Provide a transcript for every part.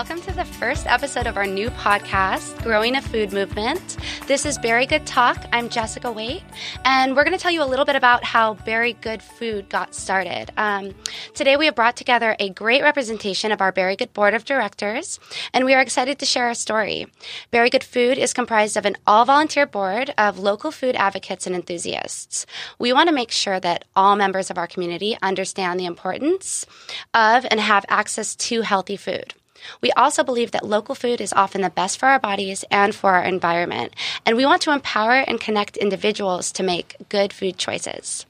Welcome to the first episode of our new podcast, Growing a Food Movement. This is Berry Good Talk. I'm Jessica Waite, and we're going to tell you a little bit about how Berry Good Food got started. Um, today, we have brought together a great representation of our Berry Good Board of Directors, and we are excited to share our story. Berry Good Food is comprised of an all volunteer board of local food advocates and enthusiasts. We want to make sure that all members of our community understand the importance of and have access to healthy food. We also believe that local food is often the best for our bodies and for our environment, and we want to empower and connect individuals to make good food choices.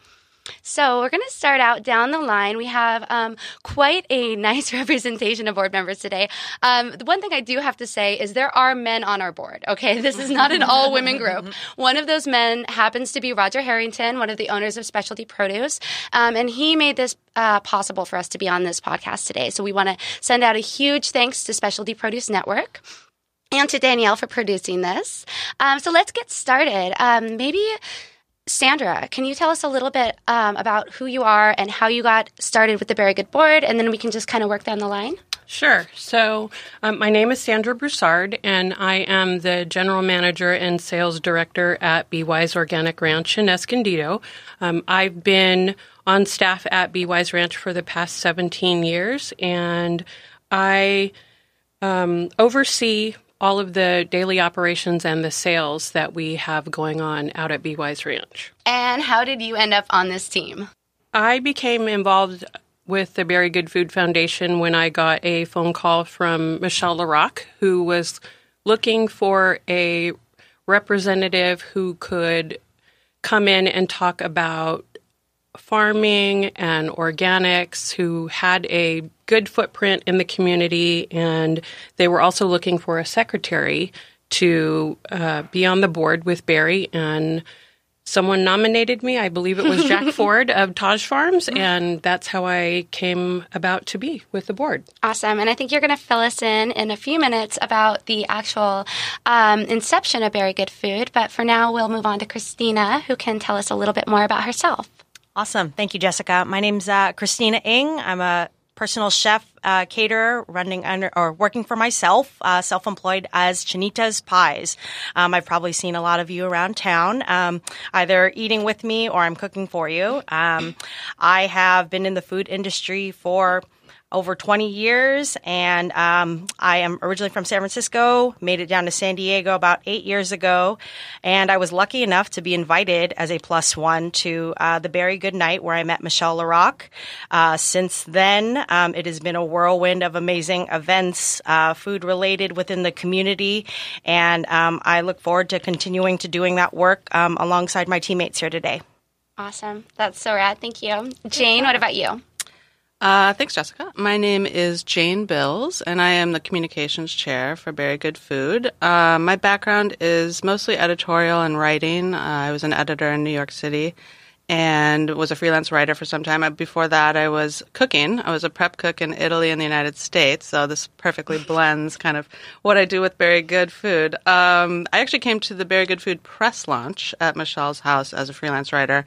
So we're going to start out down the line. We have um, quite a nice representation of board members today. Um, the one thing I do have to say is there are men on our board. Okay, this is not an all women group. One of those men happens to be Roger Harrington, one of the owners of Specialty Produce, um, and he made this uh, possible for us to be on this podcast today. So we want to send out a huge thanks to Specialty Produce Network and to Danielle for producing this. Um, so let's get started. Um, maybe Sandra, can you tell us a little bit um, about who you are and how you got started with the Berry Good Board, and then we can just kind of work down the line? Sure. So, um, my name is Sandra Broussard, and I am the general manager and sales director at Be Wise Organic Ranch in Escondido. Um, I've been on staff at Be Wise Ranch for the past 17 years, and I um, oversee all of the daily operations and the sales that we have going on out at Be Wise Ranch. And how did you end up on this team? I became involved with the Berry Good Food Foundation when I got a phone call from Michelle Lerach, who was looking for a representative who could come in and talk about farming and organics who had a good footprint in the community, and they were also looking for a secretary to uh, be on the board with Berry. And someone nominated me. I believe it was Jack Ford of Taj Farms, and that's how I came about to be with the board. Awesome. And I think you're going to fill us in in a few minutes about the actual um, inception of Berry Good Food. But for now, we'll move on to Christina, who can tell us a little bit more about herself. Awesome. Thank you, Jessica. My name's uh, Christina Ing. I'm a personal chef, uh, caterer, running under or working for myself, uh, self-employed as Chinita's Pies. Um, I've probably seen a lot of you around town, um, either eating with me or I'm cooking for you. Um, I have been in the food industry for over 20 years, and um, I am originally from San Francisco. Made it down to San Diego about eight years ago, and I was lucky enough to be invited as a plus one to uh, the Berry Good Night, where I met Michelle Lerach. Uh, since then, um, it has been a whirlwind of amazing events, uh, food related within the community, and um, I look forward to continuing to doing that work um, alongside my teammates here today. Awesome, that's so rad. Thank you, Jane. What about you? Uh, thanks, Jessica. My name is Jane Bills, and I am the communications chair for Berry Good Food. Uh, my background is mostly editorial and writing. Uh, I was an editor in New York City and was a freelance writer for some time. Uh, before that, I was cooking. I was a prep cook in Italy and the United States, so this perfectly blends kind of what I do with Berry Good Food. Um, I actually came to the Berry Good Food press launch at Michelle's house as a freelance writer,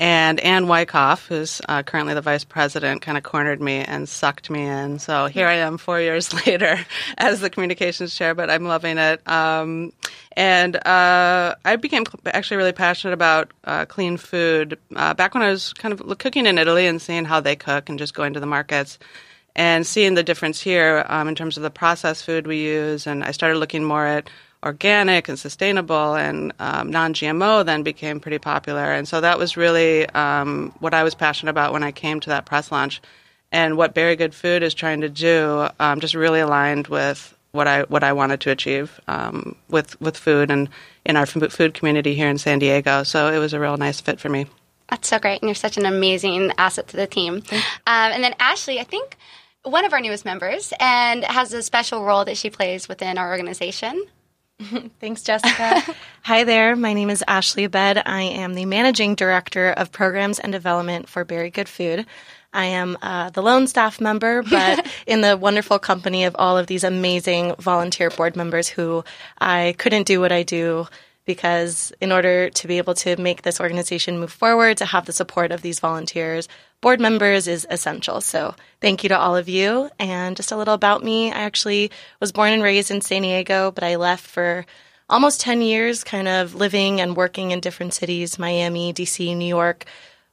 and Ann Wyckoff, who's uh, currently the vice president, kind of cornered me and sucked me in. So here I am four years later as the communications chair, but I'm loving it. Um, and uh, I became actually really passionate about uh, clean food uh, back when I was kind of cooking in Italy and seeing how they cook and just going to the markets and seeing the difference here um, in terms of the processed food we use. And I started looking more at organic and sustainable and um, non-GMO then became pretty popular, and so that was really um, what I was passionate about when I came to that press launch, and what Berry Good Food is trying to do um, just really aligned with what I what I wanted to achieve um, with with food and in our food community here in San Diego. So it was a real nice fit for me. That's so great, and you're such an amazing asset to the team. Um, and then Ashley, I think one of our newest members and has a special role that she plays within our organization. Thanks, Jessica. Hi there. My name is Ashley Abed. I am the Managing Director of Programs and Development for Berry Good Food. I am uh, the lone staff member, but in the wonderful company of all of these amazing volunteer board members who I couldn't do what I do because in order to be able to make this organization move forward, to have the support of these volunteers, board members is essential. So thank you to all of you. And just a little about me. I actually was born and raised in San Diego, but I left for almost 10 years, kind of living and working in different cities, Miami, DC, New York.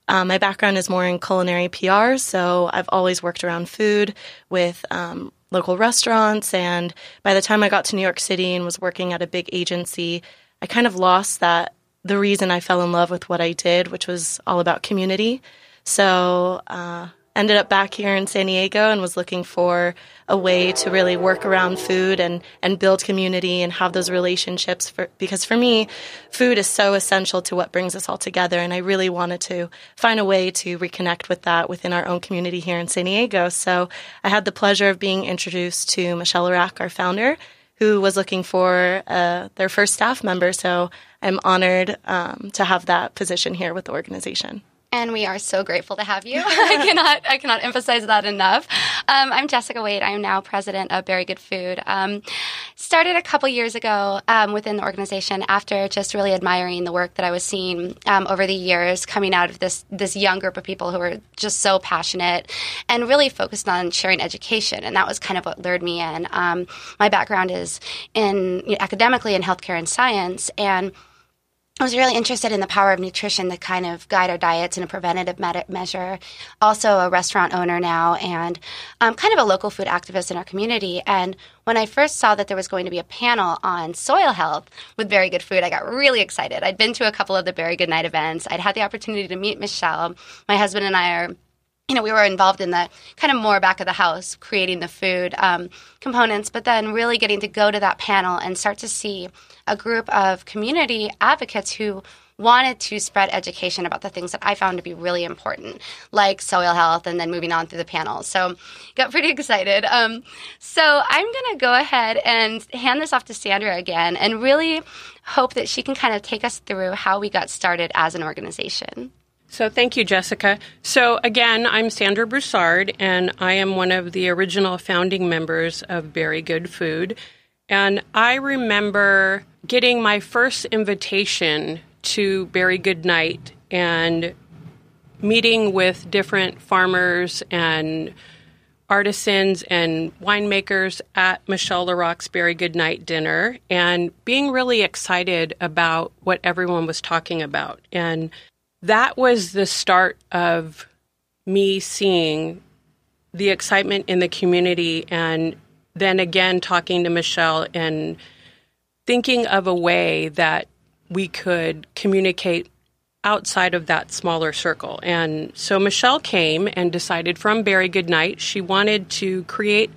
Um, my background is more in culinary PR, so I've always worked around food with um, local restaurants. And by the time I got to New York City and was working at a big agency, I kind of lost that the reason I fell in love with what I did, which was all about community. So, uh, ended up back here in San Diego and was looking for a way to really work around food and, and build community and have those relationships for, because for me, food is so essential to what brings us all together. And I really wanted to find a way to reconnect with that within our own community here in San Diego. So I had the pleasure of being introduced to Michelle Lerach, our founder, who was looking for uh, their first staff member. So I'm honored um, to have that position here with the organization and we are so grateful to have you. I cannot I cannot emphasize that enough. Um, I'm Jessica Waite. I am now president of Berry Good Food. Um, started a couple years ago um, within the organization after just really admiring the work that I was seeing um, over the years, coming out of this this young group of people who were just so passionate and really focused on sharing education, and that was kind of what lured me in. Um, my background is in you know, academically in healthcare and science, and I was really interested in the power of nutrition to kind of guide our diets in a preventative measure. Also, a restaurant owner now, and um, kind of a local food activist in our community. And when I first saw that there was going to be a panel on soil health with Berry Good Food, I got really excited. I'd been to a couple of the Berry Good Night events. I'd had the opportunity to meet Michelle. My husband and I are you know, we were involved in the kind of more back of the house, creating the food um, components, but then really getting to go to that panel and start to see a group of community advocates who wanted to spread education about the things that I found to be really important, like soil health, and then moving on through the panel. So, got pretty excited. Um, so, I'm going to go ahead and hand this off to Sandra again and really hope that she can kind of take us through how we got started as an organization. So, thank you, Jessica. So, again, I'm Sandra Broussard, and I am one of the original founding members of Berry Good Food. And I remember getting my first invitation to Berry Good Night and meeting with different farmers and artisans and winemakers at Michelle Lerach's Berry Good Night dinner and being really excited about what everyone was talking about. And that was the start of me seeing the excitement in the community and then again talking to Michelle and thinking of a way that we could communicate outside of that smaller circle. And so Michelle came and decided from Berry Goodnight she wanted to create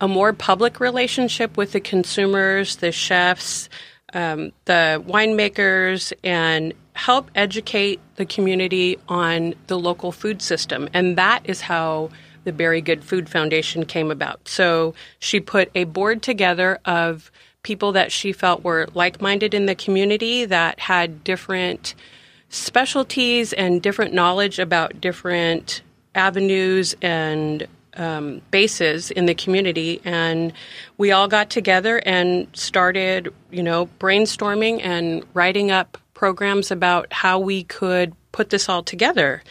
a more public relationship with the consumers, the chefs, um, the winemakers, and help educate the community on the local food system. And that is how the Berry Good Food Foundation came about. So she put a board together of people that she felt were like minded in the community that had different specialties and different knowledge about different avenues and um, bases in the community, and we all got together and started, you know, brainstorming and writing up programs about how we could put this all together.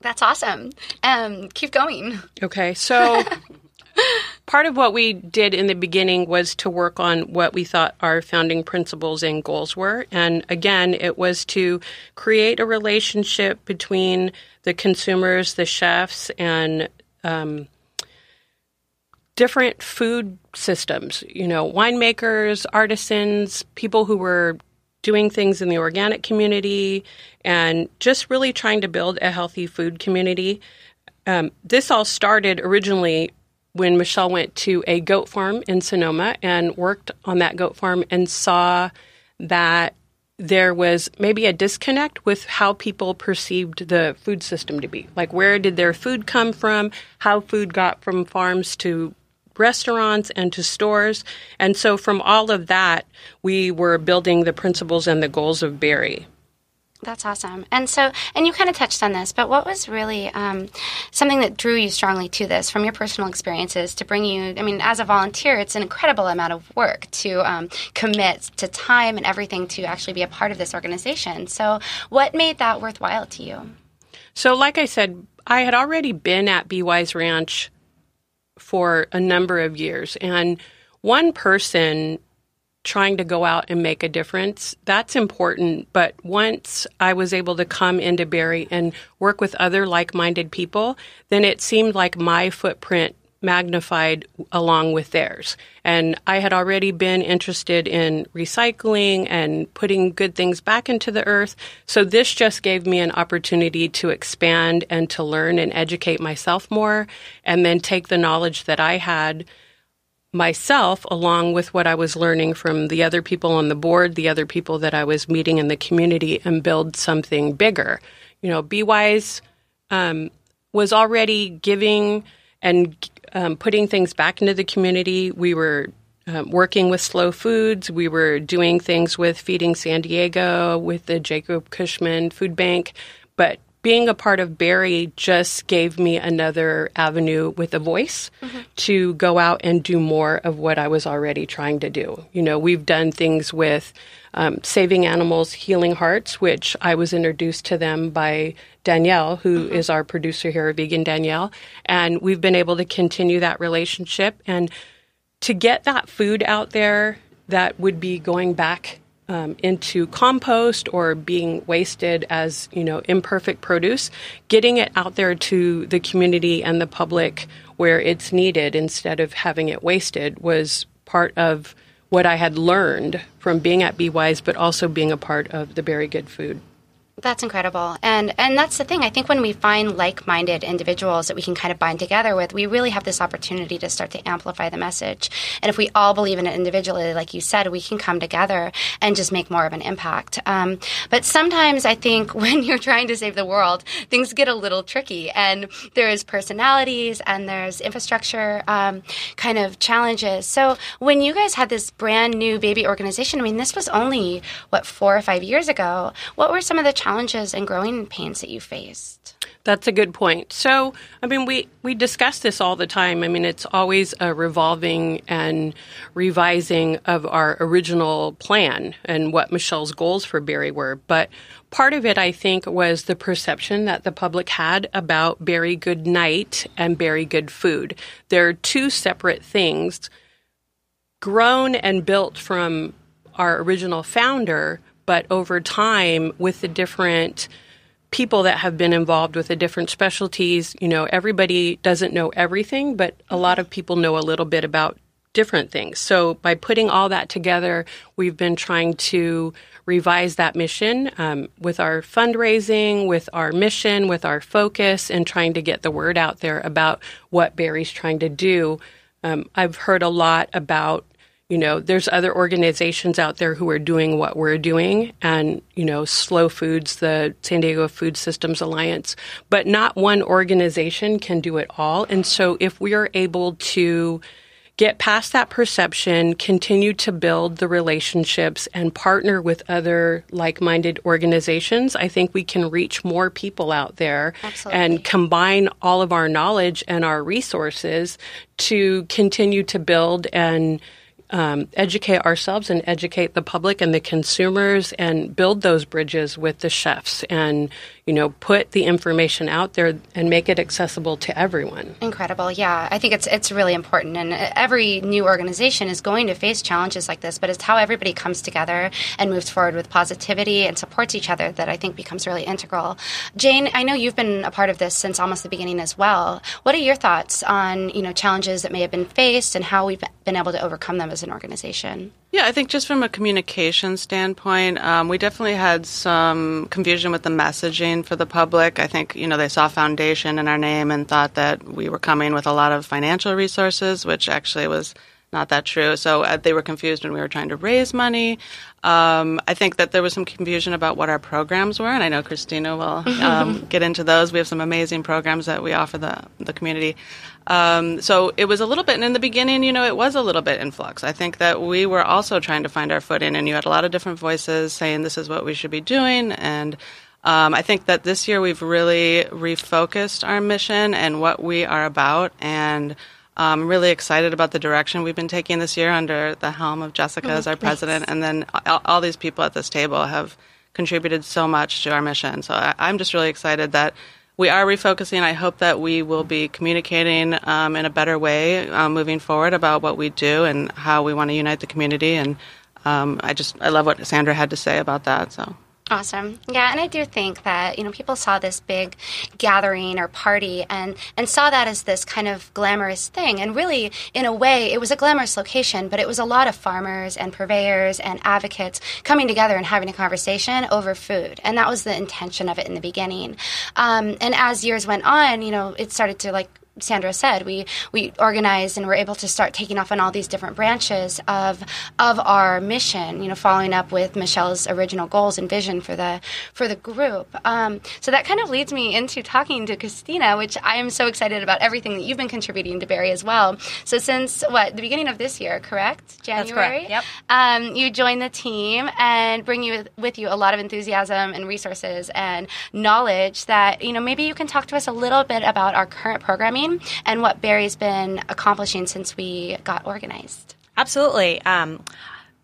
That's awesome. Um, keep going. Okay, so part of what we did in the beginning was to work on what we thought our founding principles and goals were. And again, it was to create a relationship between the consumers, the chefs, and um, different food systems, you know, winemakers, artisans, people who were doing things in the organic community, and just really trying to build a healthy food community. Um, this all started originally when Michelle went to a goat farm in Sonoma and worked on that goat farm and saw that there was maybe a disconnect with how people perceived the food system to be. Like, where did their food come from? How food got from farms to restaurants and to stores. And so, from all of that, we were building the principles and the goals of Berry. That's awesome. And so, and you kind of touched on this, but what was really um, something that drew you strongly to this from your personal experiences to bring you? I mean, as a volunteer, it's an incredible amount of work to um, commit to time and everything to actually be a part of this organization. So, what made that worthwhile to you? So, like I said, I had already been at Wise Ranch for a number of years, and one person trying to go out and make a difference, that's important. But once I was able to come into Berry and work with other like minded people, then it seemed like my footprint magnified along with theirs. And I had already been interested in recycling and putting good things back into the earth. So this just gave me an opportunity to expand and to learn and educate myself more and then take the knowledge that I had myself along with what I was learning from the other people on the board, the other people that I was meeting in the community, and build something bigger. You know, Be Wise um, was already giving and um, putting things back into the community. We were um, working with Slow Foods. We were doing things with Feeding San Diego, with the Jacob Cushman Food Bank. But being a part of Berry just gave me another avenue with a voice mm-hmm. to go out and do more of what I was already trying to do. You know, we've done things with um, Saving Animals, Healing Hearts, which I was introduced to them by Danielle, who mm-hmm. is our producer here, Vegan Danielle. And we've been able to continue that relationship and to get that food out there that would be going back um, into compost or being wasted as you know imperfect produce, getting it out there to the community and the public where it's needed instead of having it wasted was part of what I had learned from being at Be Wise, but also being a part of the Berry Good Food. That's incredible. And and that's the thing. I think when we find like-minded individuals that we can kind of bind together with, we really have this opportunity to start to amplify the message. And if we all believe in it individually, like you said, we can come together and just make more of an impact. Um, but sometimes I think when you're trying to save the world, things get a little tricky and there's personalities and there's infrastructure um, kind of challenges. So when you guys had this brand new baby organization, I mean, this was only, what, four or five years ago. What were some of the challenges challenges and growing pains that you faced? That's a good point. So, I mean, we, we discuss this all the time. I mean, it's always a revolving and revising of our original plan and what Michelle's goals for Berry were. But part of it, I think, was the perception that the public had about Berry Good Night and Berry Good Food. They're two separate things grown and built from our original founder but over time with the different people that have been involved with the different specialties, you know, everybody doesn't know everything, but a lot of people know a little bit about different things. So by putting all that together, we've been trying to revise that mission um, with our fundraising, with our mission, with our focus, and trying to get the word out there about what Berry's trying to do. Um, I've heard a lot about you know, there's other organizations out there who are doing what we're doing, and, you know, Slow Foods, the San Diego Food Systems Alliance, but not one organization can do it all. And so if we are able to get past that perception, continue to build the relationships, and partner with other like minded organizations, I think we can reach more people out there Absolutely. and combine all of our knowledge and our resources to continue to build and um, educate ourselves and educate the public and the consumers and build those bridges with the chefs and you know put the information out there and make it accessible to everyone. Incredible. Yeah i think it's it's really important and uh, every new organization is going to face challenges like this but it's how everybody comes together and moves forward with positivity and supports each other that i think becomes really integral. Jane i know you've been a part of this since almost the beginning as well. What are your thoughts on you know challenges that may have been faced and how we've been able to overcome them as an organization? Yeah, I think just from a communication standpoint, um, we definitely had some confusion with the messaging for the public. I think, you know, they saw foundation in our name and thought that we were coming with a lot of financial resources, which actually was not that true. So uh, they were confused when we were trying to raise money. Um, I think that there was some confusion about what our programs were, and I know Christina will um, get into those. We have some amazing programs that we offer the the community. Um, so it was a little bit, and in the beginning, you know, it was a little bit in flux. I think that we were also trying to find our footing, and you had a lot of different voices saying this is what we should be doing, and um, I think that this year we've really refocused our mission and what we are about, and I'm um, really excited about the direction we've been taking this year under the helm of Jessica as our president, and then all, all, these people at this table have contributed so much to our mission. So I, I'm just really excited that we are refocusing. I hope that we will be communicating um, in a better way um, moving forward about what we do and how we want to unite the community. And um, I just I love what Sandra had to say about that. So. Awesome. Yeah, and I do think that, you know, people saw this big gathering or party and and saw that as this kind of glamorous thing. And really, in a way, it was a glamorous location, but it was a lot of farmers and purveyors and advocates coming together and having a conversation over food. And that was the intention of it in the beginning. Um, and as years went on, you know, it started to like Sandra said, we we organized and were able to start taking off on all these different branches of of our mission. You know, following up with Michelle's original goals and vision for the for the group. Um, so that kind of leads me into talking to Christina, which I am so excited about everything that you've been contributing to Berry as well. So since what the beginning of this year, correct? January. Yep. Um, you joined the team and bring you with you a lot of enthusiasm and resources and knowledge that you know maybe you can talk to us a little bit about our current programming team and what Berry's been accomplishing since we got organized. Absolutely. Um,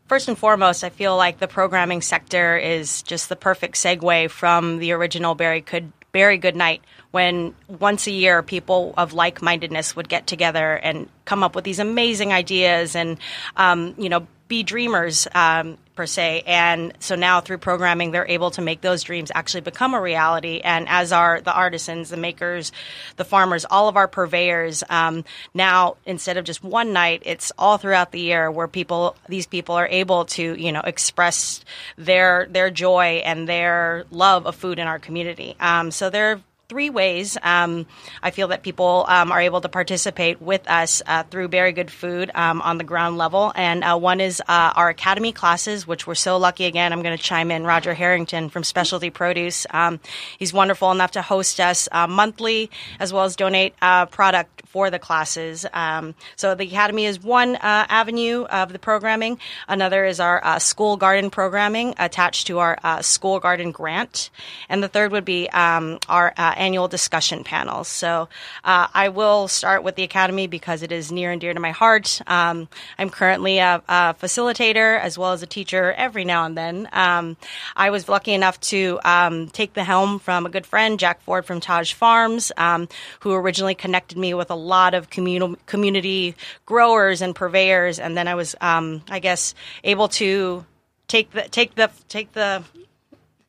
First and foremost, I feel like the programming sector is just the perfect segue from the original Berry Could Berry Good Night, when once a year people of like mindedness would get together and come up with these amazing ideas and, um, you know, be dreamers um, per se. And so now through programming, they're able to make those dreams actually become a reality. And as are the artisans, the makers, the farmers, all of our purveyors, um, now instead of just one night, it's all throughout the year where people, these people are able to, you know, express their their joy and their love of food in our community. Um, so they're three ways um, I feel that people um, are able to participate with us uh, through Berry Good Food um, on the ground level. And uh, one is uh, our academy classes, which we're so lucky again. I'm going to chime in Roger Harrington from Specialty Produce. Um, he's wonderful enough to host us uh, monthly as well as donate uh, product for the classes. Um, so the academy is one uh, avenue of the programming. Another is our school garden programming attached to our school garden grant. And the third would be um, our annual discussion panels. So uh, I will start with the Academy because it is near and dear to my heart. Um, I'm currently a, a, facilitator as well as a teacher every now and then. Um, I was lucky enough to um, take the helm from a good friend, Jack Ford from Taj Farms, um, who originally connected me with a lot of communal, community growers and purveyors. And then I was, um, I guess, able to take the take the take the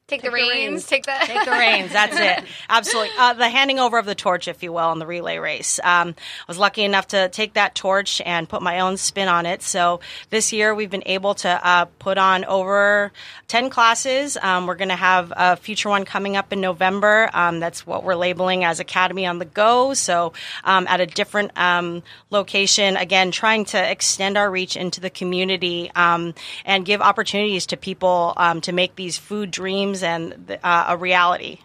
Take, take the, reins, reins. Take the take the reins. That's it. Absolutely. Uh, the handing over of the torch, if you will, in the relay race. Um, I was lucky enough to take that torch and put my own spin on it. So this year we've been able to uh, put on over ten classes. Um, we're going to have a future one coming up in November. Um, that's what we're labeling as Academy on the Go. So um, at a different um, location, again, trying to extend our reach into the community um, and give opportunities to people to make these food dreams dreams and uh, a reality.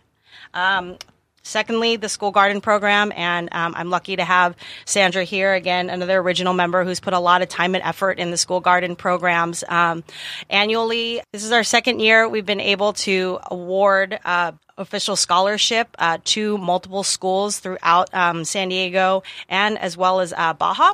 Um, Secondly, the school garden program, and um, I'm lucky to have Sandra here again, another original member who's put a lot of time and effort in the school garden programs. Um, annually, this is our second year. We've been able to award uh, official scholarship uh, to multiple schools throughout um, San Diego and as well as uh, Baja.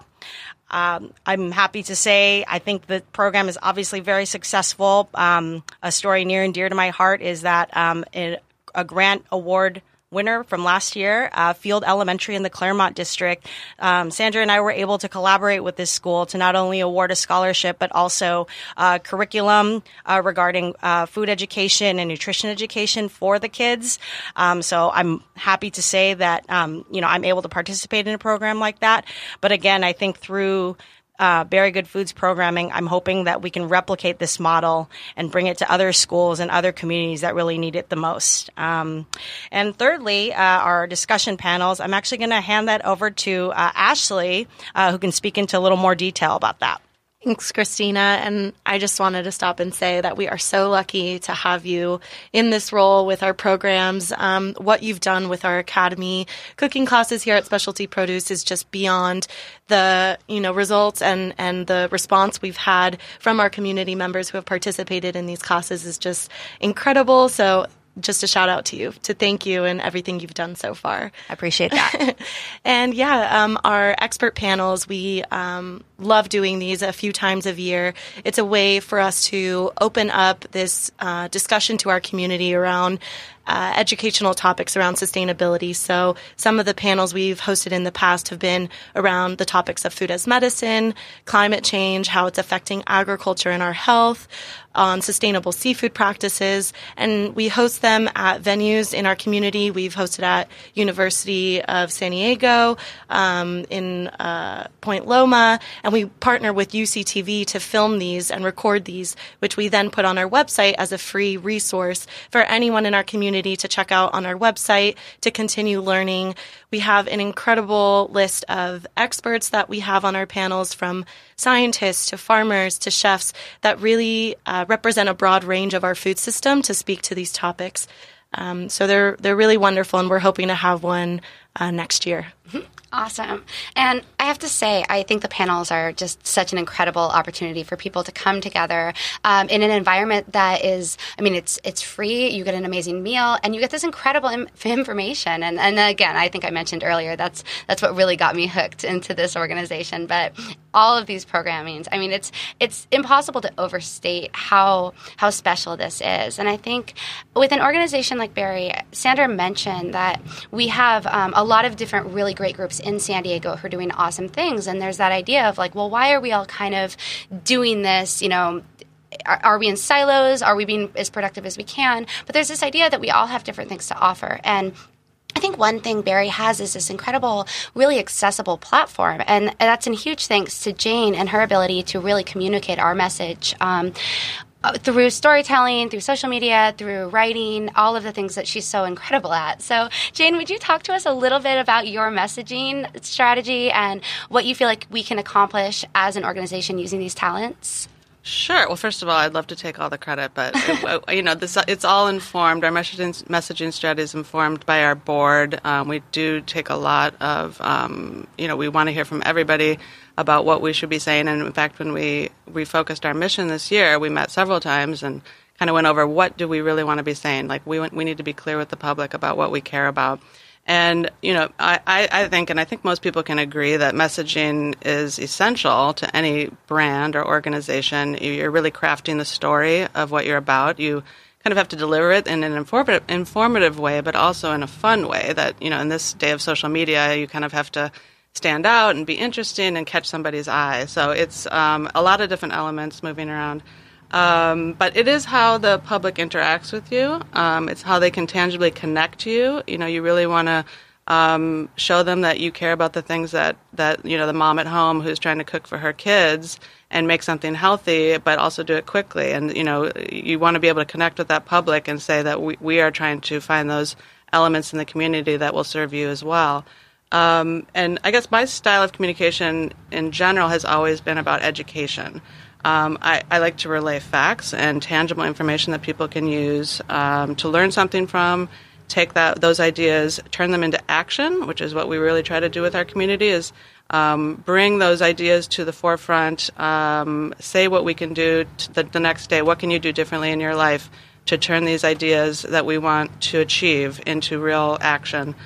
Um, I'm happy to say I think the program is obviously very successful. Um, a story near and dear to my heart is that um, a grant award winner from last year, uh, Field Elementary in the Clairemont District. Um, Sandra and I were able to collaborate with this school to not only award a scholarship, but also uh, curriculum uh, regarding uh, food education and nutrition education for the kids. Um, so I'm happy to say that, um, you know, I'm able to participate in a program like that. But again, I think through uh, Berry Good Foods programming, I'm hoping that we can replicate this model and bring it to other schools and other communities that really need it the most. Um, and thirdly, uh, our discussion panels. I'm actually going to hand that over to uh, Ashley, uh, who can speak into a little more detail about that. Thanks, Christina. And I just wanted to stop and say that we are so lucky to have you in this role with our programs. Um, what you've done with our academy cooking classes here at Specialty Produce is just beyond the you know results and and the response we've had from our community members who have participated in these classes is just incredible. So just a shout out to you to thank you and everything you've done so far. I appreciate that. and yeah, um, our expert panels, we um, love doing these a few times a year. It's a way for us to open up this uh, discussion to our community around uh, educational topics around sustainability. So some of the panels we've hosted in the past have been around the topics of food as medicine, climate change, how it's affecting agriculture and our health, on sustainable seafood practices, and we host them at venues in our community. We've hosted at University of San Diego, um, in uh, Point Loma, and we partner with UCTV to film these and record these, which we then put on our website as a free resource for anyone in our community to check out on our website to continue learning. We have an incredible list of experts that we have on our panels from scientists to farmers to chefs that really uh, represent a broad range of our food system to speak to these topics. Um, so they're they're really wonderful, and we're hoping to have one uh, next year. Awesome. And I have to say, I think the panels are just such an incredible opportunity for people to come together um, in an environment that is, I mean, it's it's free. You get an amazing meal, and you get this incredible Im- information. And and again, I think I mentioned earlier that's that's what really got me hooked into this organization. But all of these programmings, I mean, it's it's impossible to overstate how how special this is. And I think with an organization like Berry, Sandra mentioned that we have um, a lot of different really great groups in San Diego who are doing awesome things. And there's that idea of like, well, why are we all kind of doing this, you know, are, are, we in silos? Are we being as productive as we can? But there's this idea that we all have different things to offer. And I think one thing Berry has is this incredible, really accessible platform. And that's in huge thanks to Jane and her ability to really communicate our message. Um, through storytelling, through social media, through writing, all of the things that she's so incredible at. So, Jane, would you talk to us a little bit about your messaging strategy and what you feel like we can accomplish as an organization using these talents? Sure. Well, first of all, I'd love to take all the credit, but it, you know, this it's all informed. Our messaging messaging strategy is informed by our board. Um, we do take a lot of, um, you know, we want to hear from everybody about what we should be saying. And in fact, when we refocused our mission this year, we met several times and kind of went over what do we really want to be saying. Like we we need to be clear with the public about what we care about. And you know, I, I think, and I think most people can agree that messaging is essential to any brand or organization. You're really crafting the story of what you're about. You kind of have to deliver it in an informative, informative way, but also in a fun way. That you know, in this day of social media, you kind of have to stand out and be interesting and catch somebody's eye. So it's um, a lot of different elements moving around. Um, but it is how the public interacts with you. Um, it's how they can tangibly connect you. You know, you really want to um, show them that you care about the things that, that, you know, the mom at home who's trying to cook for her kids and make something healthy, but also do it quickly. And, you know, you want to be able to connect with that public and say that we, we are trying to find those elements in the community that will serve you as well. Um, and I guess my style of communication in general has always been about education. Um, I, I, like to relay facts and tangible information that people can use um, to learn something from. Take that those ideas, turn them into action, which is what we really try to do with our community. Is um, bring those ideas to the forefront. Um, say what we can do the, the next day. What can you do differently in your life to turn these ideas that we want to achieve into real action?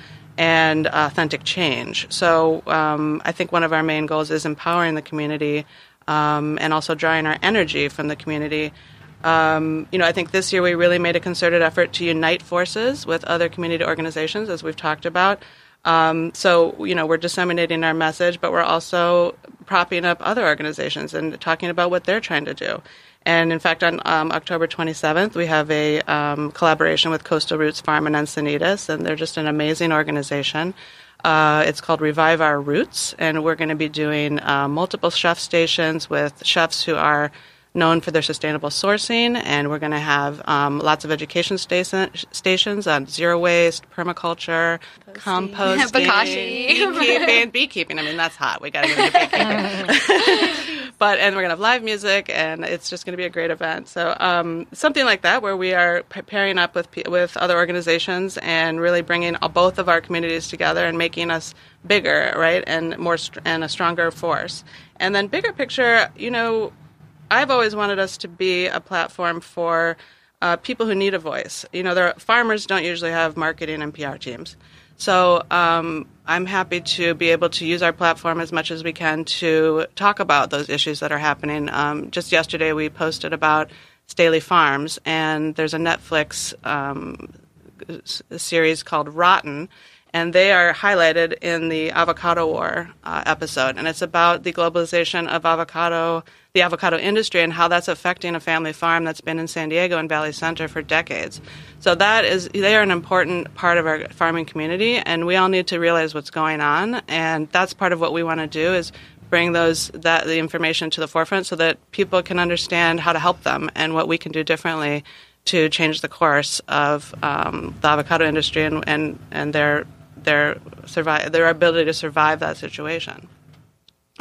And authentic change. So um, I think one of our main goals is empowering the community um, and also drawing our energy from the community. Um, you know, I think this year we really made a concerted effort to unite forces with other community organizations, as we've talked about. Um, so, you know, we're disseminating our message, but we're also propping up other organizations and talking about what they're trying to do. And in fact, on um, October 27th, we have a um, collaboration with Coastal Roots Farm in Encinitas, and they're just an amazing organization. Uh, it's called Revive Our Roots, and we're going to be doing uh, multiple chef stations with chefs who are known for their sustainable sourcing, and we're going to have um, lots of education station, stations on zero waste, permaculture, composting, Bokashi. beekeeping. beekeeping. I mean, that's hot. We got to get into beekeeping. but and we're going to have live music, and it's just going to be a great event. So um, something like that, where we are pairing up with with other organizations and really bringing both of our communities together and making us bigger, right, and more and a stronger force. And then bigger picture, you know, I've always wanted us to be a platform for uh, people who need a voice. You know, farmers don't usually have marketing and PR teams. So um, I'm happy to be able to use our platform as much as we can to talk about those issues that are happening. Um, just yesterday, we posted about Stehly Farms, and there's a Netflix um, series called Rotten, and they are highlighted in the avocado war uh, episode. And it's about the globalization of avocado the avocado industry and how that's affecting a family farm that's been in san diego and valley center for decades. So that is they are an important part of our farming community and we all need to realize what's going on. And that's part of what we want to do is bring those that the information to the forefront so that people can understand how to help them and what we can do differently to change the course of um, the avocado industry and, and, and their their survive their ability to survive that situation.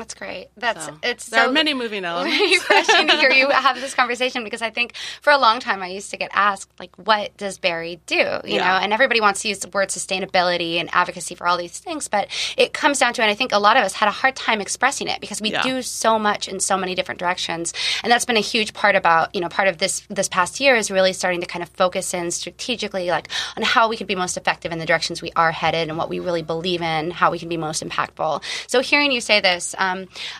That's great. That's So, it's there so are many moving elements. refreshing to hear you have this conversation because I think for a long time I used to get asked like, "What does Berry do?" You Yeah. know, and everybody wants to use the word sustainability and advocacy for all these things, but it comes down to, and I think a lot of us had a hard time expressing it because we Yeah. do so much in so many different directions, and that's been a huge part about you know part of this this past year is really starting to kind of focus in strategically like on how we could be most effective in the directions we are headed and what we really believe in, how we can be most impactful. So hearing you say this, um,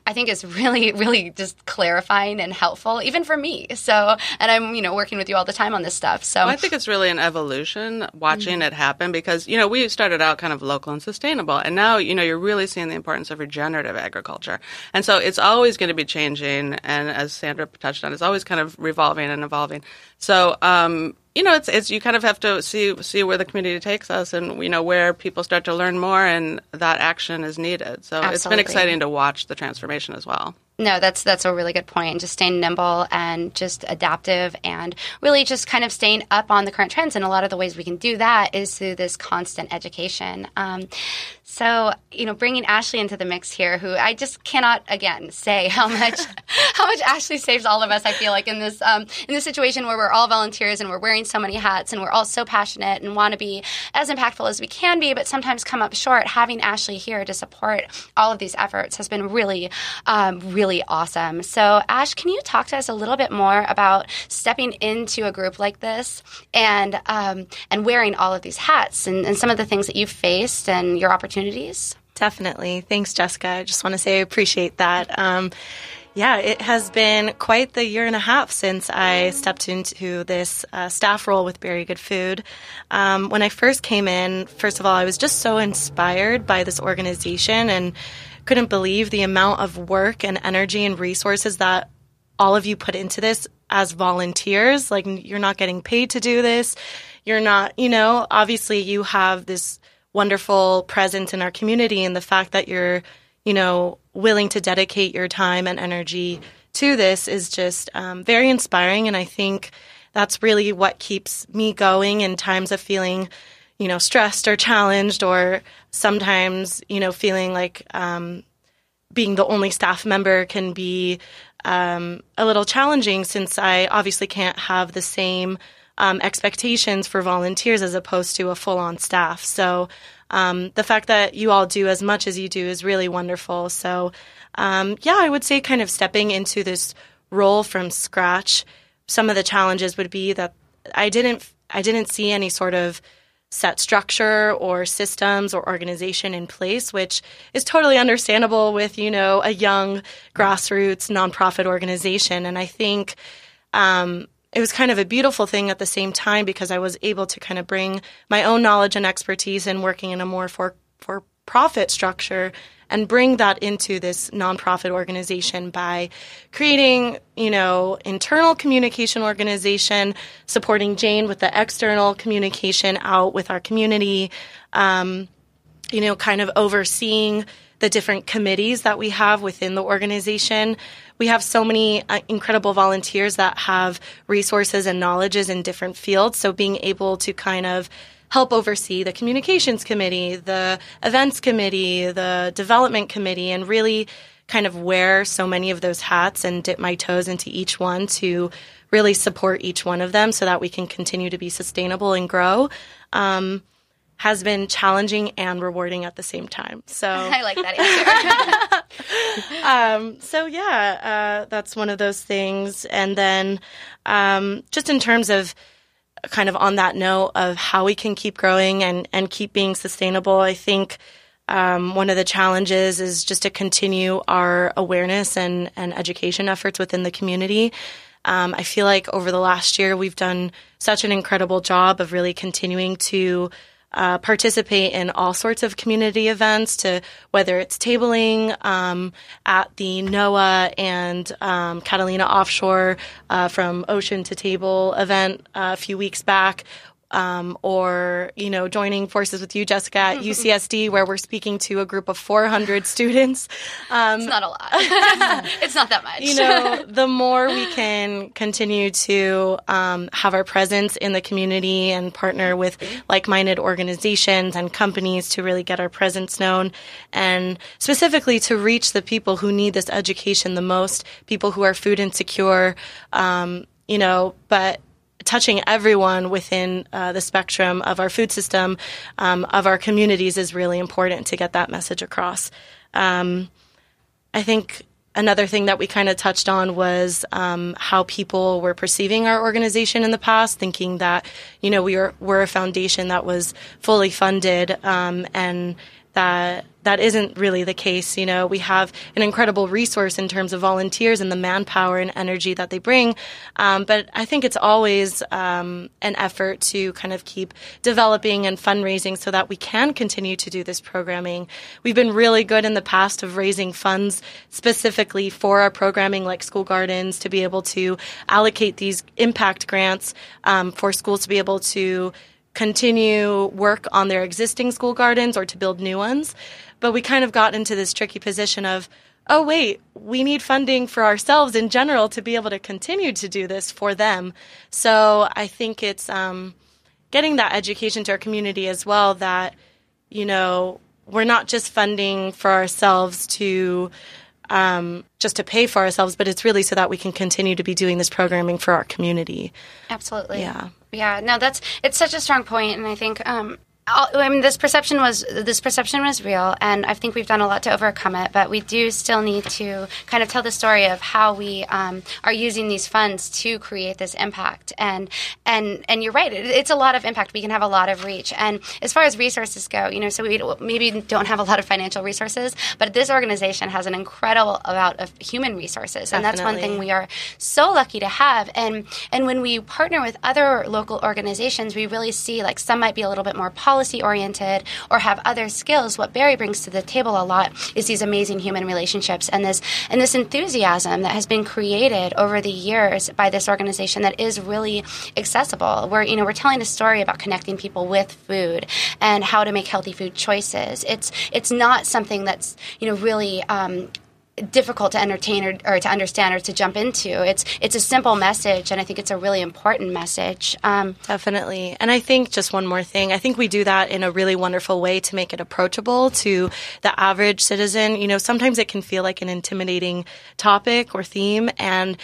I think is really, really just clarifying and helpful, even for me. So, and I'm, you know, working with you all the time on this stuff. So, Well, I think it's really an evolution watching it happen because, you know, we started out kind of local and sustainable. And now, you know, you're really seeing the importance of regenerative agriculture. And so it's always going to be changing. And as Sandra touched on, it's always kind of revolving and evolving. So, um, you know, it's, it's you kind of have to see see where the community takes us, and you know where people start to learn more, and that action is needed. So it's been exciting to watch the transformation as well. No, that's that's a really good point. Just staying nimble and just adaptive, and really just kind of staying up on the current trends. And a lot of the ways we can do that is through this constant education. Um, so, you know, bringing Ashley into the mix here, who I just cannot again say how much how much Ashley saves all of us. I feel like in this um, in this situation where we're all volunteers and we're wearing so many hats and we're all so passionate and want to be as impactful as we can be, but sometimes come up short. Having Ashley here to support all of these efforts has been really, um, really awesome. So, Ash, can you talk to us a little bit more about stepping into a group like this and um, and wearing all of these hats and, and some of the things that you've faced and your opportunities? Definitely. Thanks, Jessica. I just want to say I appreciate that. Um, yeah, it has been quite the year and a half since I stepped into this uh, staff role with Berry Good Food. Um, when I first came in, first of all, I was just so inspired by this organization and couldn't believe the amount of work and energy and resources that all of you put into this as volunteers. Like, you're not getting paid to do this. You're not, you know, obviously you have this wonderful presence in our community and the fact that you're, you know, willing to dedicate your time and energy to this is just um, very inspiring. And I think that's really what keeps me going in times of feeling, you know, stressed or challenged or sometimes, you know, feeling like, um, being the only staff member can be um, a little challenging since I obviously can't have the same um, expectations for volunteers as opposed to a full on staff. So um, the fact that you all do as much as you do is really wonderful. So, um, yeah, I would say kind of stepping into this role from scratch. Some of the challenges would be that I didn't I didn't see any sort of set structure or systems or organization in place, which is totally understandable with, you know, a young grassroots nonprofit organization. And I think um, it was kind of a beautiful thing at the same time because I was able to kind of bring my own knowledge and expertise in working in a more for for profit structure and bring that into this nonprofit organization by creating, you know, internal communication organization, supporting Jane with the external communication out with our community, um, you know, kind of overseeing the different committees that we have within the organization. We have so many uh, incredible volunteers that have resources and knowledges in different fields. So being able to kind of help oversee the communications committee, the events committee, the development committee, and really kind of wear so many of those hats and dip my toes into each one to really support each one of them so that we can continue to be sustainable and grow. Um, has been challenging and rewarding at the same time. So I like that answer. um, so yeah, uh, that's one of those things. And then um, just in terms of kind of on that note of how we can keep growing and, and keep being sustainable, I think um, one of the challenges is just to continue our awareness and, and education efforts within the community. Um, I feel like over the last year, we've done such an incredible job of really continuing to uh, participate in all sorts of community events to whether it's tabling um, at the NOAA and um, Catalina Offshore uh, from Ocean to Table event uh, a few weeks back, um, or you know joining forces with you, Jessica, at UCSD, where we're speaking to a group of 400 students. Um, it's not a lot. it's not that much. You know, the more we can continue to um, have our presence in the community and partner with like-minded organizations and companies to really get our presence known, and specifically to reach the people who need this education the most, people who are food insecure. Um, you know, but touching everyone within uh, the spectrum of our food system, um, of our communities, is really important to get that message across. Um, I think another thing that we kind of touched on was um, how people were perceiving our organization in the past, thinking that you know we were we're a foundation that was fully funded um, and that that isn't really the case. You know, we have an incredible resource in terms of volunteers and the manpower and energy that they bring. Um, but I think it's always um, an effort to kind of keep developing and fundraising so that we can continue to do this programming. We've been really good in the past of raising funds specifically for our programming, like school gardens, to be able to allocate these impact grants um, for schools to be able to continue work on their existing school gardens or to build new ones. But we kind of got into this tricky position of, oh, wait, we need funding for ourselves in general to be able to continue to do this for them. So I think it's um, getting that education to our community as well that, you know, we're not just funding for ourselves to um, just to pay for ourselves, but it's really so that we can continue to be doing this programming for our community. Absolutely. Yeah. Yeah. No, that's it's such a strong point, and I think um, I mean, this perception was this perception was real, and I think we've done a lot to overcome it. But we do still need to kind of tell the story of how we um, are using these funds to create this impact. And and and you're right, it, it's a lot of impact. We can have a lot of reach. And as far as resources go, you know, so we maybe don't have a lot of financial resources, but this organization has an incredible amount of human resources, and that's one thing we are so lucky to have. And and when we partner with other local organizations, we really see like some might be a little bit more policy policy oriented or have other skills, what Berry brings to the table a lot is these amazing human relationships and this and this enthusiasm that has been created over the years by this organization that is really accessible. We're you know we're telling a story about connecting people with food and how to make healthy food choices. It's it's not something that's you know really um, difficult to entertain or, or, to understand or to jump into. It's it's a simple message, and I think it's a really important message. Um, Definitely, and I think just one more thing. I think we do that in a really wonderful way to make it approachable to the average citizen. You know, sometimes it can feel like an intimidating topic or theme, and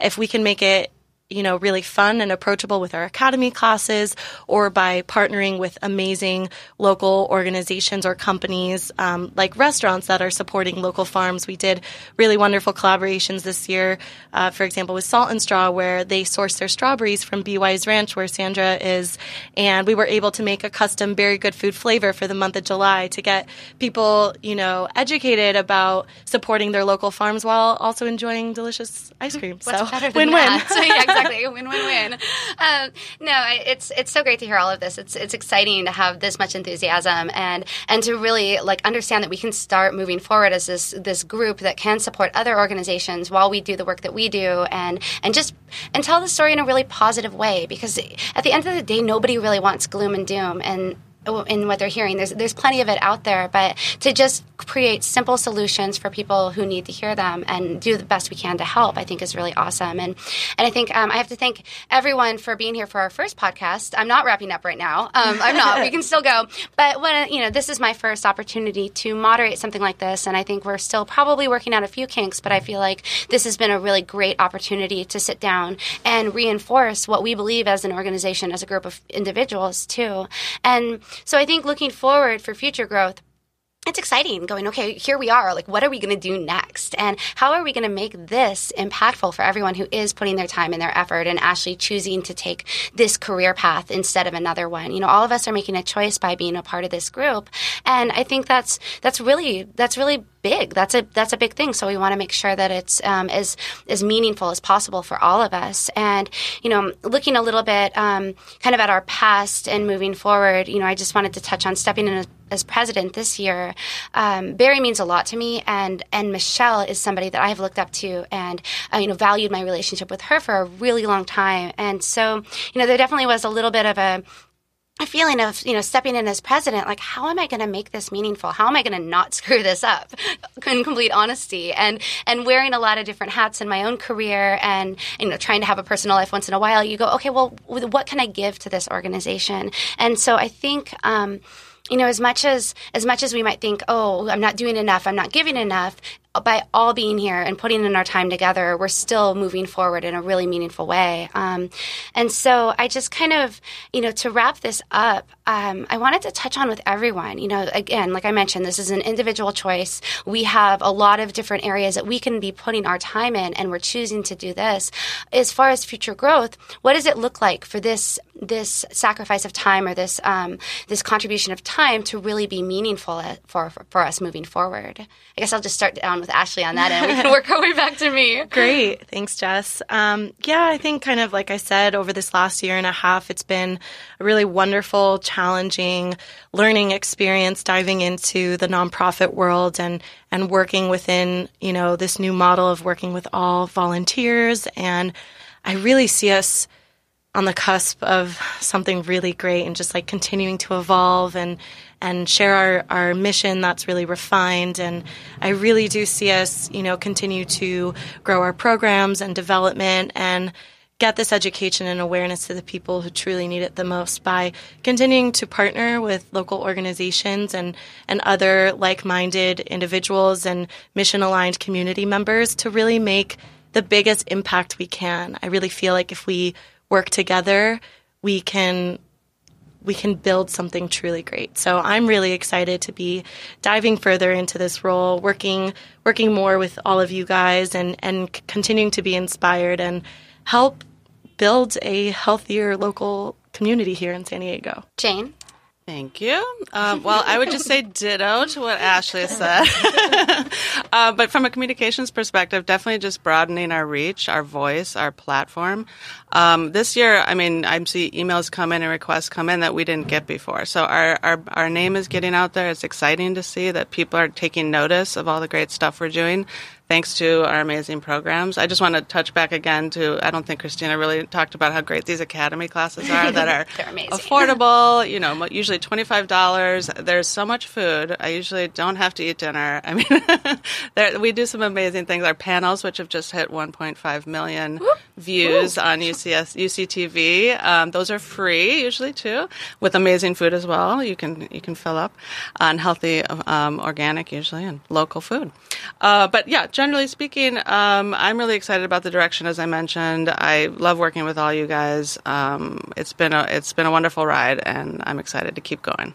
if we can make it you know, really fun and approachable with our academy classes or by partnering with amazing local organizations or companies um, like restaurants that are supporting local farms. We did really wonderful collaborations this year, uh, for example, with Salt and Straw, where they source their strawberries from Be Wise Ranch, where Sandra is. And we were able to make a custom Berry Good Food flavor for the month of July to get people, you know, educated about supporting their local farms while also enjoying delicious ice cream. What's so win win. exactly. win win win. Um, no, it's it's so great to hear all of this. It's it's exciting to have this much enthusiasm and and to really like understand that we can start moving forward as this this group that can support other organizations while we do the work that we do and and just and tell the story in a really positive way because at the end of the day nobody really wants gloom and doom and in what they're hearing. There's there's plenty of it out there, but to just create simple solutions for people who need to hear them and do the best we can to help, I think is really awesome. And and I think um, I have to thank everyone for being here for our first podcast. I'm not wrapping up right now. Um, I'm not. we can still go. But when you know, this is my first opportunity to moderate something like this, and I think we're still probably working out a few kinks. But I feel like this has been a really great opportunity to sit down and reinforce what we believe as an organization, as a group of individuals too. And so I think looking forward for future growth, it's exciting going, okay, here we are. Like, what are we going to do next? And how are we going to make this impactful for everyone who is putting their time and their effort and actually choosing to take this career path instead of another one? You know, all of us are making a choice by being a part of this group. And I think that's, that's really, that's really big. That's a that's a big thing. So we want to make sure that it's um, as as meaningful as possible for all of us. And you know, looking a little bit um, kind of at our past and moving forward, you know, I just wanted to touch on stepping in as, as president this year. Um, Berry means a lot to me, and and Michelle is somebody that I've looked up to and uh, you know valued my relationship with her for a really long time. And so you know, there definitely was a little bit of a a feeling of you know stepping in as president like how am i going to make this meaningful how am i going to not screw this up in complete honesty and and wearing a lot of different hats in my own career and you know trying to have a personal life once in a while you go okay well what can i give to this organization and so i think um, you know as much as as much as we might think oh i'm not doing enough i'm not giving enough by all being here and putting in our time together, we're still moving forward in a really meaningful way. Um, and so I just kind of, you know, to wrap this up, um, I wanted to touch on with everyone. You know, again, like I mentioned, this is an individual choice. We have a lot of different areas that we can be putting our time in, and we're choosing to do this. As far as future growth, what does it look like for this this sacrifice of time or this um, this contribution of time to really be meaningful for, for, for us moving forward? I guess I'll just start down with Ashley on that, end. we can work our way back to me. Great, thanks, Jess. Um, yeah, I think kind of like I said, over this last year and a half, it's been a really wonderful, challenging learning experience diving into the nonprofit world and and working within you know this new model of working with all volunteers, and I really see us on the cusp of something really great and just like continuing to evolve and and share our, our mission that's really refined and I really do see us, you know, continue to grow our programs and development and get this education and awareness to the people who truly need it the most by continuing to partner with local organizations and, and other like-minded individuals and mission-aligned community members to really make the biggest impact we can. I really feel like if we work together, we can we can build something truly great. So I'm really excited to be diving further into this role, working working more with all of you guys and and continuing to be inspired and help build a healthier local community here in San Diego. Jane Thank you. Um, well, I would just say ditto to what Ashley said. uh, but from a communications perspective, definitely just broadening our reach, our voice, our platform. Um, this year, I mean, I see emails come in and requests come in that we didn't get before. So our, our, our name is getting out there. It's exciting to see that people are taking notice of all the great stuff we're doing thanks to our amazing programs. I just want to touch back again to I don't think Christina really talked about how great these academy classes are that are affordable, you know, usually $25. There's so much food. I usually don't have to eat dinner. I mean, there, we do some amazing things. Our panels, which have just hit 1.5 million views on UCS UCTV, um, those are free usually too, with amazing food as well. You can you can fill up on healthy, um, organic usually and local food. Uh, but yeah, generally speaking, um, I'm really excited about the direction. As I mentioned, I love working with all you guys. Um, it's been a it's been a wonderful ride, and I'm excited to keep going.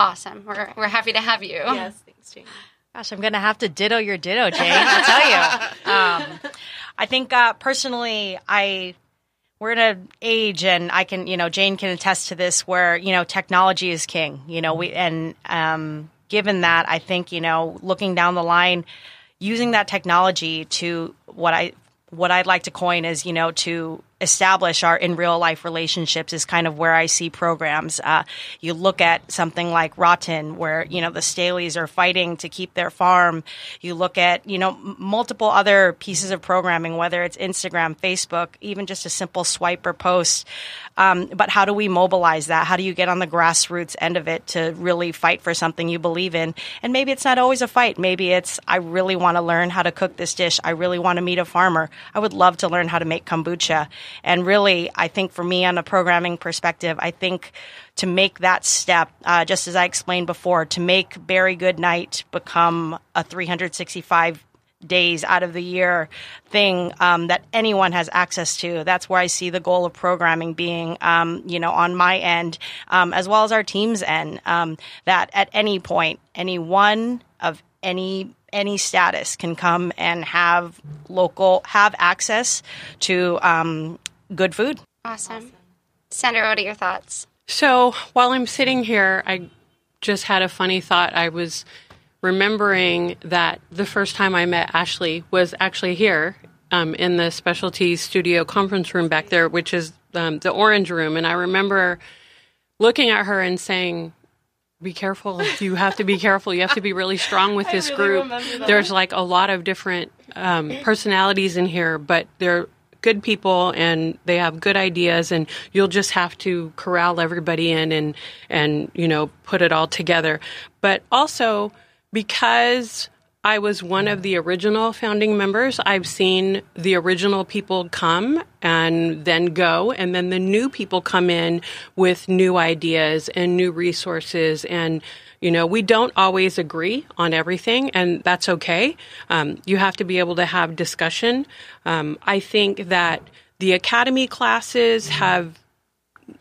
Awesome. We're we're happy to have you. Yes, thanks, Jane. Gosh, I'm going to have to ditto your ditto, Jane. I'll tell you. Um, I think uh, personally, I we're in an age, and I can, you know, Jane can attest to this, where you know technology is king. You know, we and um, given that, I think you know, looking down the line using that technology to what I what I'd like to coin is you know to establish our in real life relationships is kind of where I see programs. Uh, you look at something like Rotten, where you know the Stehlys are fighting to keep their farm. You look at you know multiple other pieces of programming, whether it's Instagram, Facebook, even just a simple swipe or post. Um, but how do we mobilize that? How do you get on the grassroots end of it to really fight for something you believe in? And maybe it's not always a fight. Maybe it's I really want to learn how to cook this dish. I really want to meet a farmer. I would love to learn how to make kombucha. And really, I think for me on a programming perspective, I think to make that step, uh, just as I explained before, to make Berry Good Night become a 365 days out of the year thing um, that anyone has access to. That's where I see the goal of programming being, um, you know, on my end, um, as well as our team's end. Um, that at any point, any one of any any status can come and have local have access to um, good food. Awesome. Sandra, what are your thoughts? So while I'm sitting here, I just had a funny thought. I was remembering that the first time I met Ashley was actually here um, in the specialty studio conference room back there, which is um, the orange room. And I remember looking at her and saying, be careful. You have to be careful. You have to be really strong with this really group. There's like a lot of different um, personalities in here, but they're good people and they have good ideas and you'll just have to corral everybody in and and you know put it all together but also because I was one of the original founding members, I've seen the original people come and then go, and then the new people come in with new ideas and new resources. And, you know, we don't always agree on everything, and that's okay. Um, you have to be able to have discussion. Um, I think that the academy classes have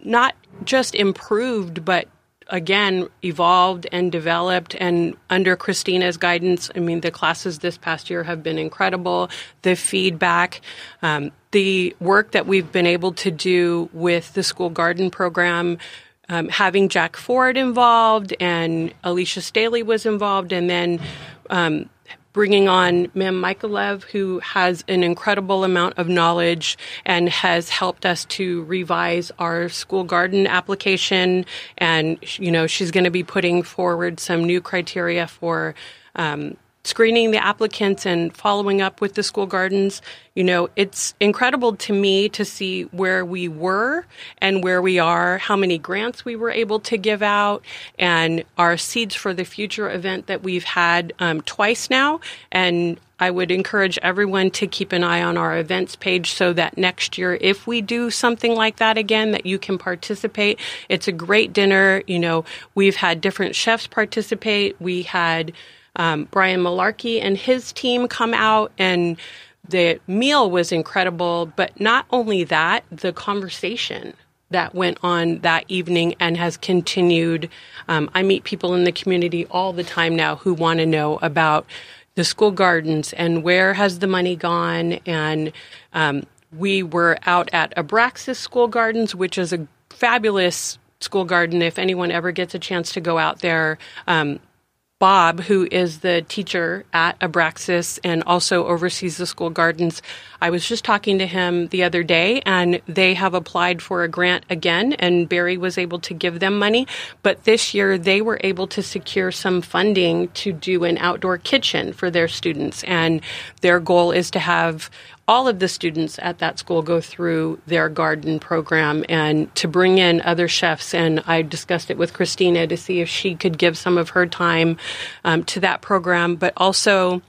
not just improved, but again evolved and developed and under Christina's guidance I mean the classes this past year have been incredible. The feedback um, the work that we've been able to do with the school garden program um, having Jack Ford involved and Alicia Stehly was involved and then um, bringing on Mem Michaelev, who has an incredible amount of knowledge and has helped us to revise our school garden application. And, you know, she's going to be putting forward some new criteria for um, screening the applicants and following up with the school gardens. You know, it's incredible to me to see where we were and where we are, how many grants we were able to give out, and our Seeds for the Future event that we've had um, twice now. And I would encourage everyone to keep an eye on our events page so that next year, if we do something like that again, that you can participate. It's a great dinner. You know, we've had different chefs participate. We had um, Brian Malarkey and his team come out and the meal was incredible, but not only that, the conversation that went on that evening and has continued. Um, I meet people in the community all the time now who want to know about the school gardens and where has the money gone. And um, we were out at Abraxas School Gardens, which is a fabulous school garden. If anyone ever gets a chance to go out there, um, Bob, who is the teacher at Abraxas and also oversees the school gardens, I was just talking to him the other day, and they have applied for a grant again, and Berry was able to give them money. But this year, they were able to secure some funding to do an outdoor kitchen for their students, and their goal is to have all of the students at that school go through their garden program and to bring in other chefs. And I discussed it with Christina to see if she could give some of her time um, to that program, but also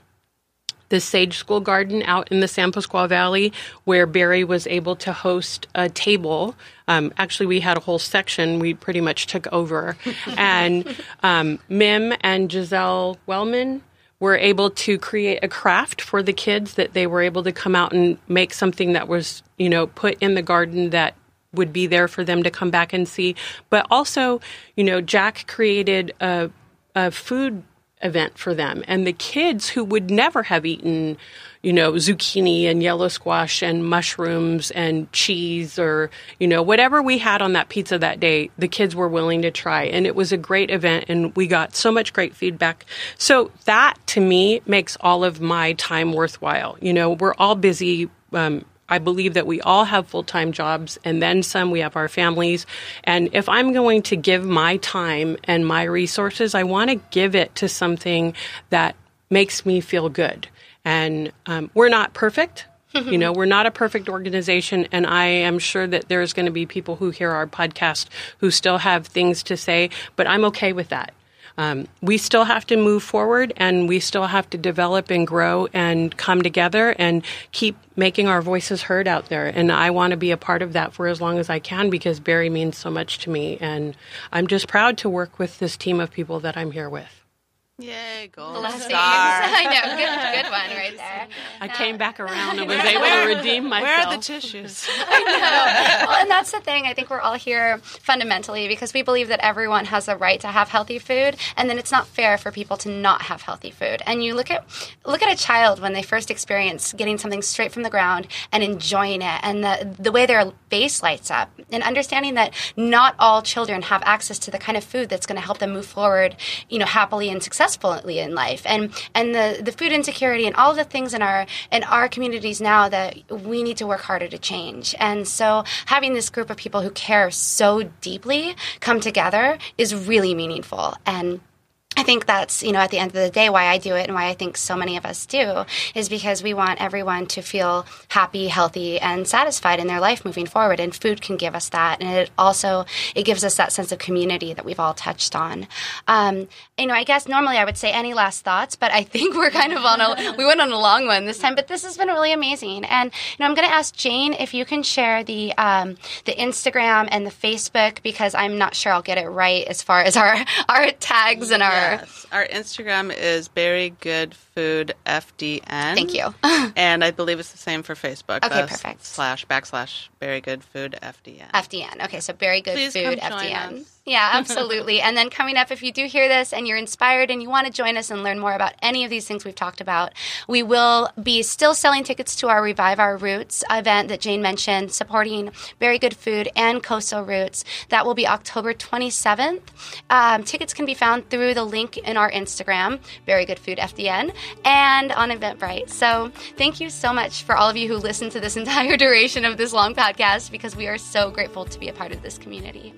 the Sage School Garden out in the San Pasqual Valley, where Berry was able to host a table. Um, actually, we had a whole section we pretty much took over. and um, Mim and Giselle Wellman were able to create a craft for the kids that they were able to come out and make something that was, you know, put in the garden that would be there for them to come back and see. But also, you know, Jack created a, a food event for them. And the kids who would never have eaten, you know, zucchini and yellow squash and mushrooms and cheese or, you know, whatever we had on that pizza that day, the kids were willing to try. And it was a great event and we got so much great feedback. So that to me makes all of my time worthwhile. You know, we're all busy. Um, I believe that we all have full time jobs and then some. We have our families. And if I'm going to give my time and my resources, I want to give it to something that makes me feel good. And um, we're not perfect. you know, we're not a perfect organization, and I am sure that there's going to be people who hear our podcast who still have things to say, but I'm okay with that. Um, we still have to move forward and we still have to develop and grow and come together and keep making our voices heard out there. And I want to be a part of that for as long as I can because Berry means so much to me. And I'm just proud to work with this team of people that I'm here with. Yay, gold Blessings. star. I know, good, good one right there. I came back around and was able to redeem myself. Where are the tissues? I know. Well, and that's the thing. I think we're all here fundamentally because we believe that everyone has the right to have healthy food, and then it's not fair for people to not have healthy food. And you look at look at a child when they first experience getting something straight from the ground and enjoying it, and the the way their face lights up, and understanding that not all children have access to the kind of food that's going to help them move forward, you know, happily and successfully in life, and and the the food insecurity and all the things in our in our communities now that we need to work harder to change. And so having this group of people who care so deeply come together is really meaningful. And I think that's, you know, at the end of the day, why I do it and why I think so many of us do is because we want everyone to feel happy, healthy, and satisfied in their life moving forward. And food can give us that. And it also, it gives us that sense of community that we've all touched on. Um, you know, I guess normally I would say any last thoughts, but I think we're kind of on a, we went on a long one this time, but this has been really amazing. And, you know, I'm going to ask Jane if you can share the, um, the Instagram and the Facebook because I'm not sure I'll get it right as far as our, our tags and our, Yes. Our Instagram is Berry Good Food FDN. Thank you. and I believe it's the same for Facebook. Okay, uh, perfect. Slash backslash Berry Good Food FDN. FDN. Okay, so very good Please food, FDN. us. Yeah, absolutely. and then coming up, if you do hear this and you're inspired and you want to join us and learn more about any of these things we've talked about, we will be still selling tickets to our Revive Our Roots event that Jane mentioned, supporting Berry Good Food and coastal roots. That will be October 27th. Um, tickets can be found through the link in our Instagram, Berry Good Food FDN, and on Eventbrite. So thank you so much for all of you who listened to this entire duration of this long podcast because we are so grateful to be a part of this community.